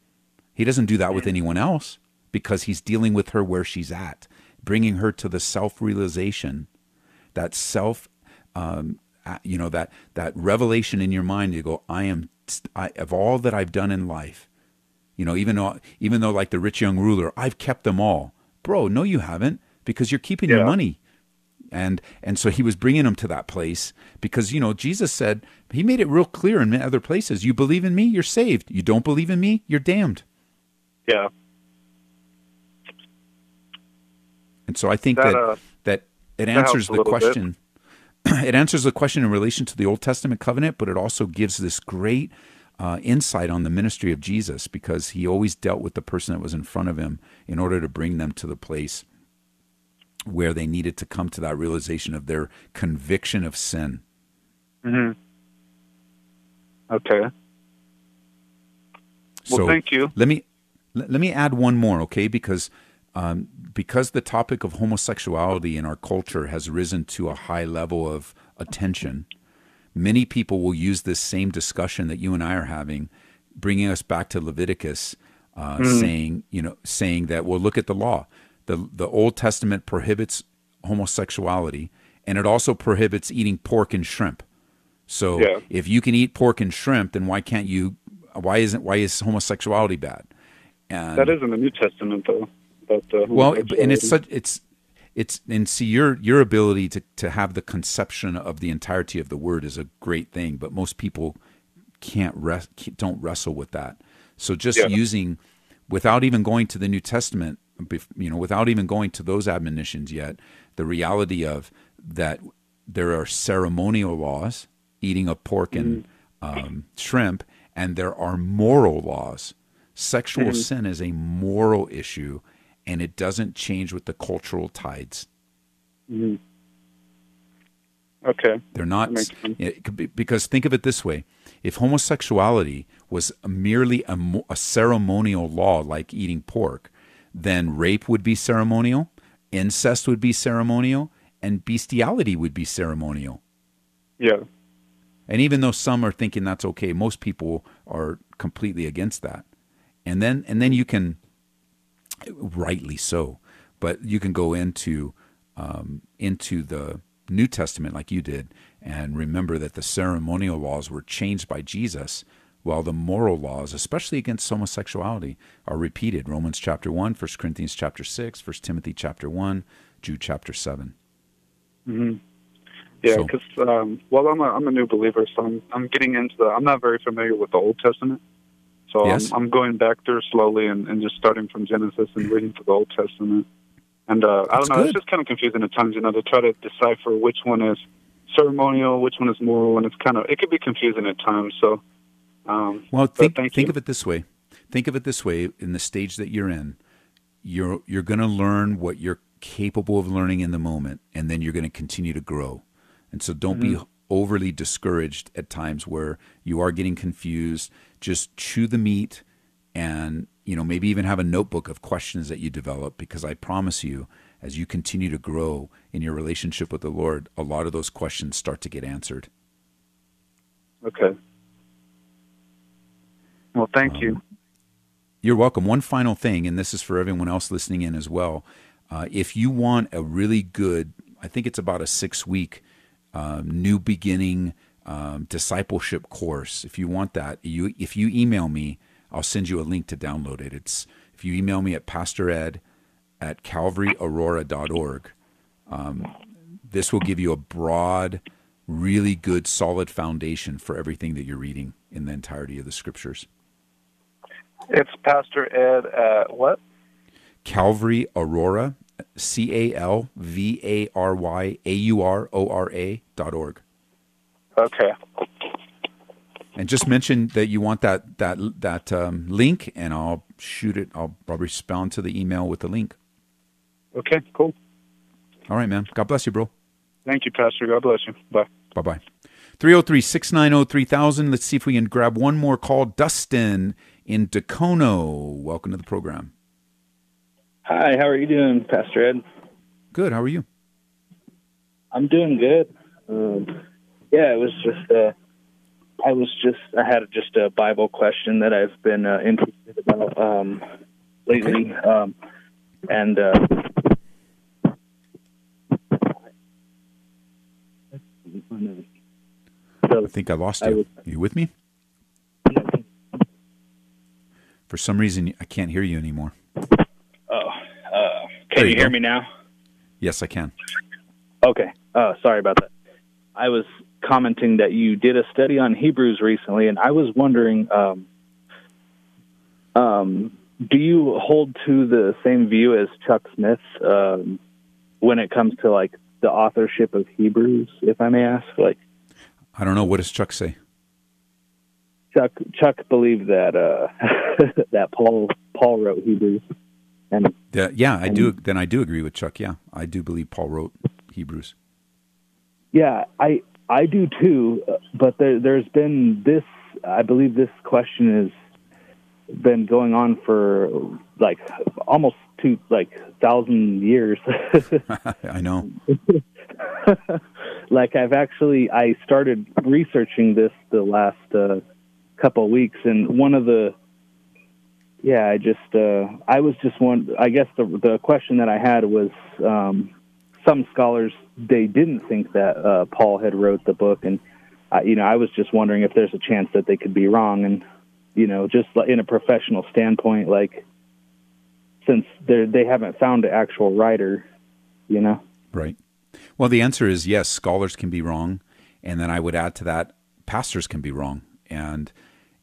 He doesn't do that with anyone else because he's dealing with her where she's at, bringing her to the self realization, that self, um, you know, that that revelation in your mind. You go, I am I, of all that I've done in life. You know, even though even though like the rich young ruler, I've kept them all, bro. No, you haven't because you're keeping your money. And and so he was bringing him to that place because you know Jesus said he made it real clear in other places. You believe in me, you're saved. You don't believe in me, you're damned. Yeah. And so I think That, that uh, that it answers the question. (clears throat) it answers the question in relation to the Old Testament covenant, but it also gives this great uh, insight on the ministry of Jesus because he always dealt with the person that was in front of him in order to bring them to the place where they needed to come to that realization of their conviction of sin. hmm Okay. Well, so thank you. Let me let, let me add one more, okay? Because um, because the topic of homosexuality in our culture has risen to a high level of attention, many people will use this same discussion that you and I are having, bringing us back to Leviticus, uh, Mm. saying you know saying that well, look at the law. the The Old Testament prohibits homosexuality, and it also prohibits eating pork and shrimp. So Yeah. if you can eat pork and shrimp, then why can't you? Why isn't why is homosexuality bad? And That is in the New Testament, though. But uh, well, and it's such it's it's and see your your ability to to have the conception of the entirety of the word is a great thing, but most people can't rest don't wrestle with that. So just Yeah. using without even going to the New Testament, you know, without even going to those admonitions yet, the reality of that there are ceremonial laws, eating of pork and um, shrimp, and there are moral laws. Sexual Mhm. sin is a moral issue, and it doesn't change with the cultural tides. Mhm. Okay. They're not That makes sense. it could be- because think of it this way: if homosexuality was merely a, a ceremonial law like eating pork, then rape would be ceremonial, incest would be ceremonial, and bestiality would be ceremonial. Yeah. And even though some are thinking that's okay, most people are completely against that. And then and then you can, rightly so, but you can go into um, into the New Testament like you did, and remember that the ceremonial laws were changed by Jesus, while the moral laws, especially against homosexuality, are repeated. Romans chapter 1, 1 Corinthians chapter 6, 1 Timothy chapter 1, Jude chapter 7. hmm Yeah, So- because um, well, I'm a I'm a new believer, so I'm I'm getting into the. I'm not very familiar with the Old Testament, so Yes. I'm, I'm going back there slowly and, and just starting from Genesis and reading through the Old Testament. And uh, I don't know, good. it's just kind of confusing at times, you know, to try to decipher which one is ceremonial, which one is moral, and it's kind of it could be confusing at times. So, um, Well, think think you. of it this way. Think of it this way. In the stage that you're in, you're you're going to learn what you're capable of learning in the moment, and then you're going to continue to grow. And so, don't be Mhm. overly discouraged at times where you are getting confused. Just chew the meat, and you know maybe even have a notebook of questions that you develop. Because I promise you, as you continue to grow in your relationship with the Lord, a lot of those questions start to get answered. Okay. Well, thank you. You're welcome. One final thing, and this is for everyone else listening in as well. Uh, if you want a really good, I think it's about a six week um, new beginning um, discipleship course. If you want that, you if you email me, I'll send you a link to download it. It's if you email me at pastored at calvaryaurora.org. Um, this will give you a broad, really good, solid foundation for everything that you're reading in the entirety of the scriptures. It's Pastor Ed at what? Calvary Aurora, C A L V A R Y A U R O R A dot org. Okay. And just mention that you want that that that um, link, and I'll shoot it. I'll, I'll respond to the email with the link. Okay. Cool. All right, man. God bless you, bro. Thank you, Pastor. God bless you. Bye. Bye bye. 303 690 3000. Let's see if we can grab one more call. Dustin in Dacono. Welcome to the program. Hi, how are you doing, Pastor Ed? Good. How are you? I'm doing good. Um, yeah, it was just uh, I was just I had just a Bible question that I've been uh, interested about um, lately, um, and uh, I think I lost you. you with me? For some reason, I can't hear you anymore. oh, uh, can you you, hear me now? Yes, I can. Okay. Uh, sorry about that. I was commenting that you did a study on Hebrews recently, and I was wondering, um, um, do you hold to the same view as Chuck Smith um, when it comes to like the authorship of Hebrews, if I may ask? Like I don't know. What does Chuck say? Chuck, Chuck believed that uh, (laughs) that Paul Paul wrote Hebrews, and Yeah, yeah, I do. Then I do agree with Chuck. Yeah, I do believe Paul wrote Hebrews. Yeah, I I do too. uh, But there, there's been this. I believe this question has been going on for like almost two like thousand years. (laughs) (laughs) I know. like I've actually I started researching this the last uh, couple of weeks, and one of the yeah, I just uh, I was just one. I guess the the question that I had was um, some scholars they didn't think that uh, Paul had wrote the book, and uh, you know I was just wondering if there's a chance that they could be wrong, and you know just in a professional standpoint, like since they they haven't found an actual writer, you know. Right. Well, the answer is yes. Scholars can be wrong, and then I would add to that, pastors can be wrong, and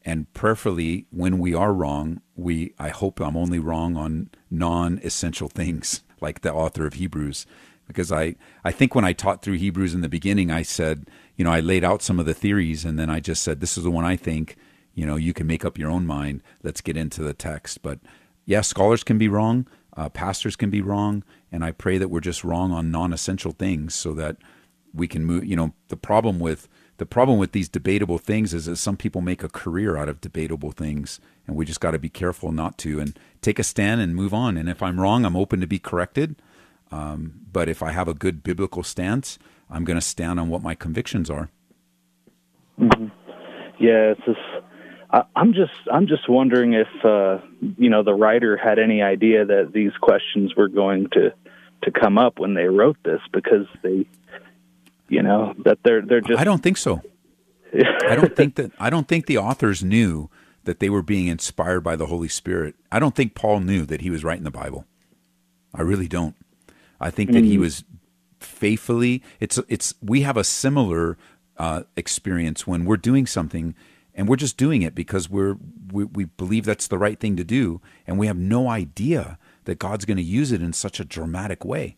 and prayerfully, when we are wrong, we I hope I'm only wrong on non-essential things, (laughs) like the author of Hebrews, because I I think when I taught through Hebrews in the beginning, I said you know I laid out some of the theories, and then I just said this is the one I think. You know, you can make up your own mind. Let's get into the text, but yeah, scholars can be wrong, uh, pastors can be wrong, and I pray that we're just wrong on non-essential things, so that we can move. You know, the problem with the problem with these debatable things is that some people make a career out of debatable things, and we just got to be careful not to and take a stand and move on. And if I'm wrong, I'm open to be corrected. Um, but if I have a good biblical stance, I'm going to stand on what my convictions are. Yeah, it's just I, I'm just I'm just wondering if uh, you know the writer had any idea that these questions were going to to come up when they wrote this because they you know that they're they're just I don't think so. (laughs) I don't think that I don't think the authors knew that they were being inspired by the Holy Spirit. I don't think Paul knew that he was writing the Bible. I really don't. I think that he Mm. was faithfully. It's it's we have a similar uh, experience when we're doing something and we're just doing it because we're we, we believe that's the right thing to do, and we have no idea that God's going to use it in such a dramatic way.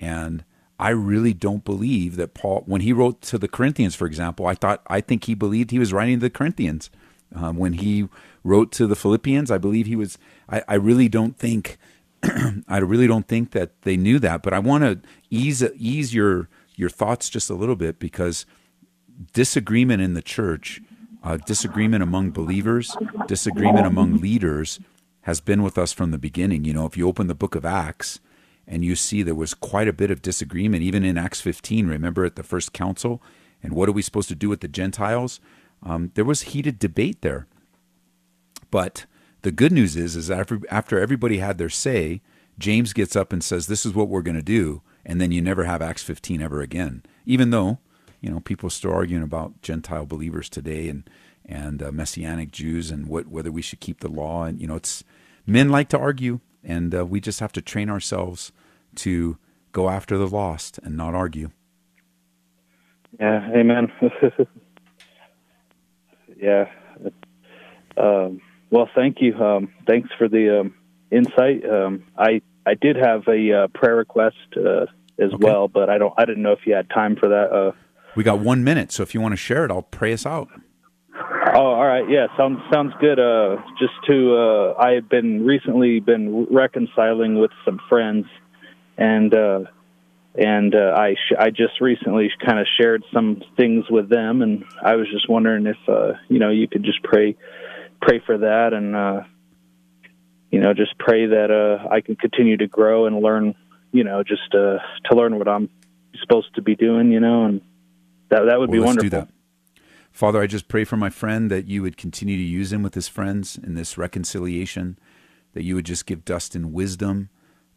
And I really don't believe that Paul, when he wrote to the Corinthians, for example, I thought, I think he believed he was writing to the Corinthians. Um, when he wrote to the Philippians, I believe he was, I, I really don't think, (clears throat) I really don't think that they knew that, but I want to ease, ease your, your thoughts just a little bit because disagreement in the church, uh, disagreement among believers, disagreement among leaders has been with us from the beginning. You know, if you open the book of Acts, and you see there was quite a bit of disagreement, even in Acts 15. Remember at the first council? And what are we supposed to do with the Gentiles? Um, there was heated debate there. But the good news is, is after, after everybody had their say, James gets up and says, "This is what we're going to do," and then you never have Acts 15 ever again. Even though, you know, people are still arguing about Gentile believers today and and uh, Messianic Jews and what whether we should keep the law. And you know, it's men like to argue, and uh, we just have to train ourselves to go after the lost and not argue. Yeah, amen. (laughs) yeah. Um, well, thank you. Um, thanks for the um, insight. Um, I I did have a uh, prayer request uh, as okay. well, but I don't. I didn't know if you had time for that. Uh, we got one minute, so if you want to share it, I'll pray us out. Oh, all right. Yeah, sounds sounds good. Uh, just to, uh, I have been recently been reconciling with some friends, and uh, and uh, I sh- I just recently kind of shared some things with them, and I was just wondering if uh, you know you could just pray pray for that, and uh, you know just pray that uh, I can continue to grow and learn, you know, just uh, to learn what I'm supposed to be doing, you know, and that that would well, be wonderful. Father, I just pray for my friend that you would continue to use him with his friends in this reconciliation, that you would just give Dustin wisdom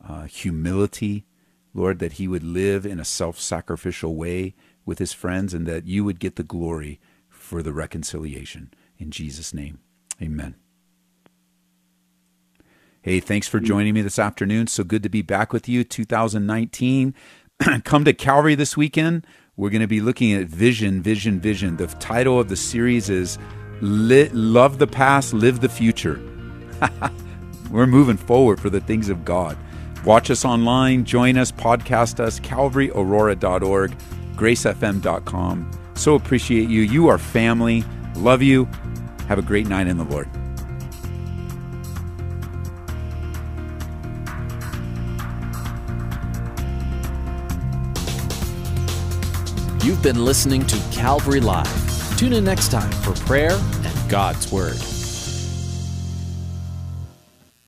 uh, humility, Lord, that he would live in a self sacrificial way with his friends and that you would get the glory for the reconciliation. In Jesus' name, amen. Hey, thanks for joining me this afternoon. So good to be back with you. 2019. (clears throat) Come to Calvary this weekend. We're going to be looking at vision, vision, vision. The title of the series is Love the Past, Live the Future. (laughs) We're moving forward for the things of God. Watch us online, join us, podcast us, calvaryaurora.org, gracefm.com. So appreciate you. You are family. Love you. Have a great night in the Lord. You've been listening to Calvary Live. Tune in next time for prayer and God's Word.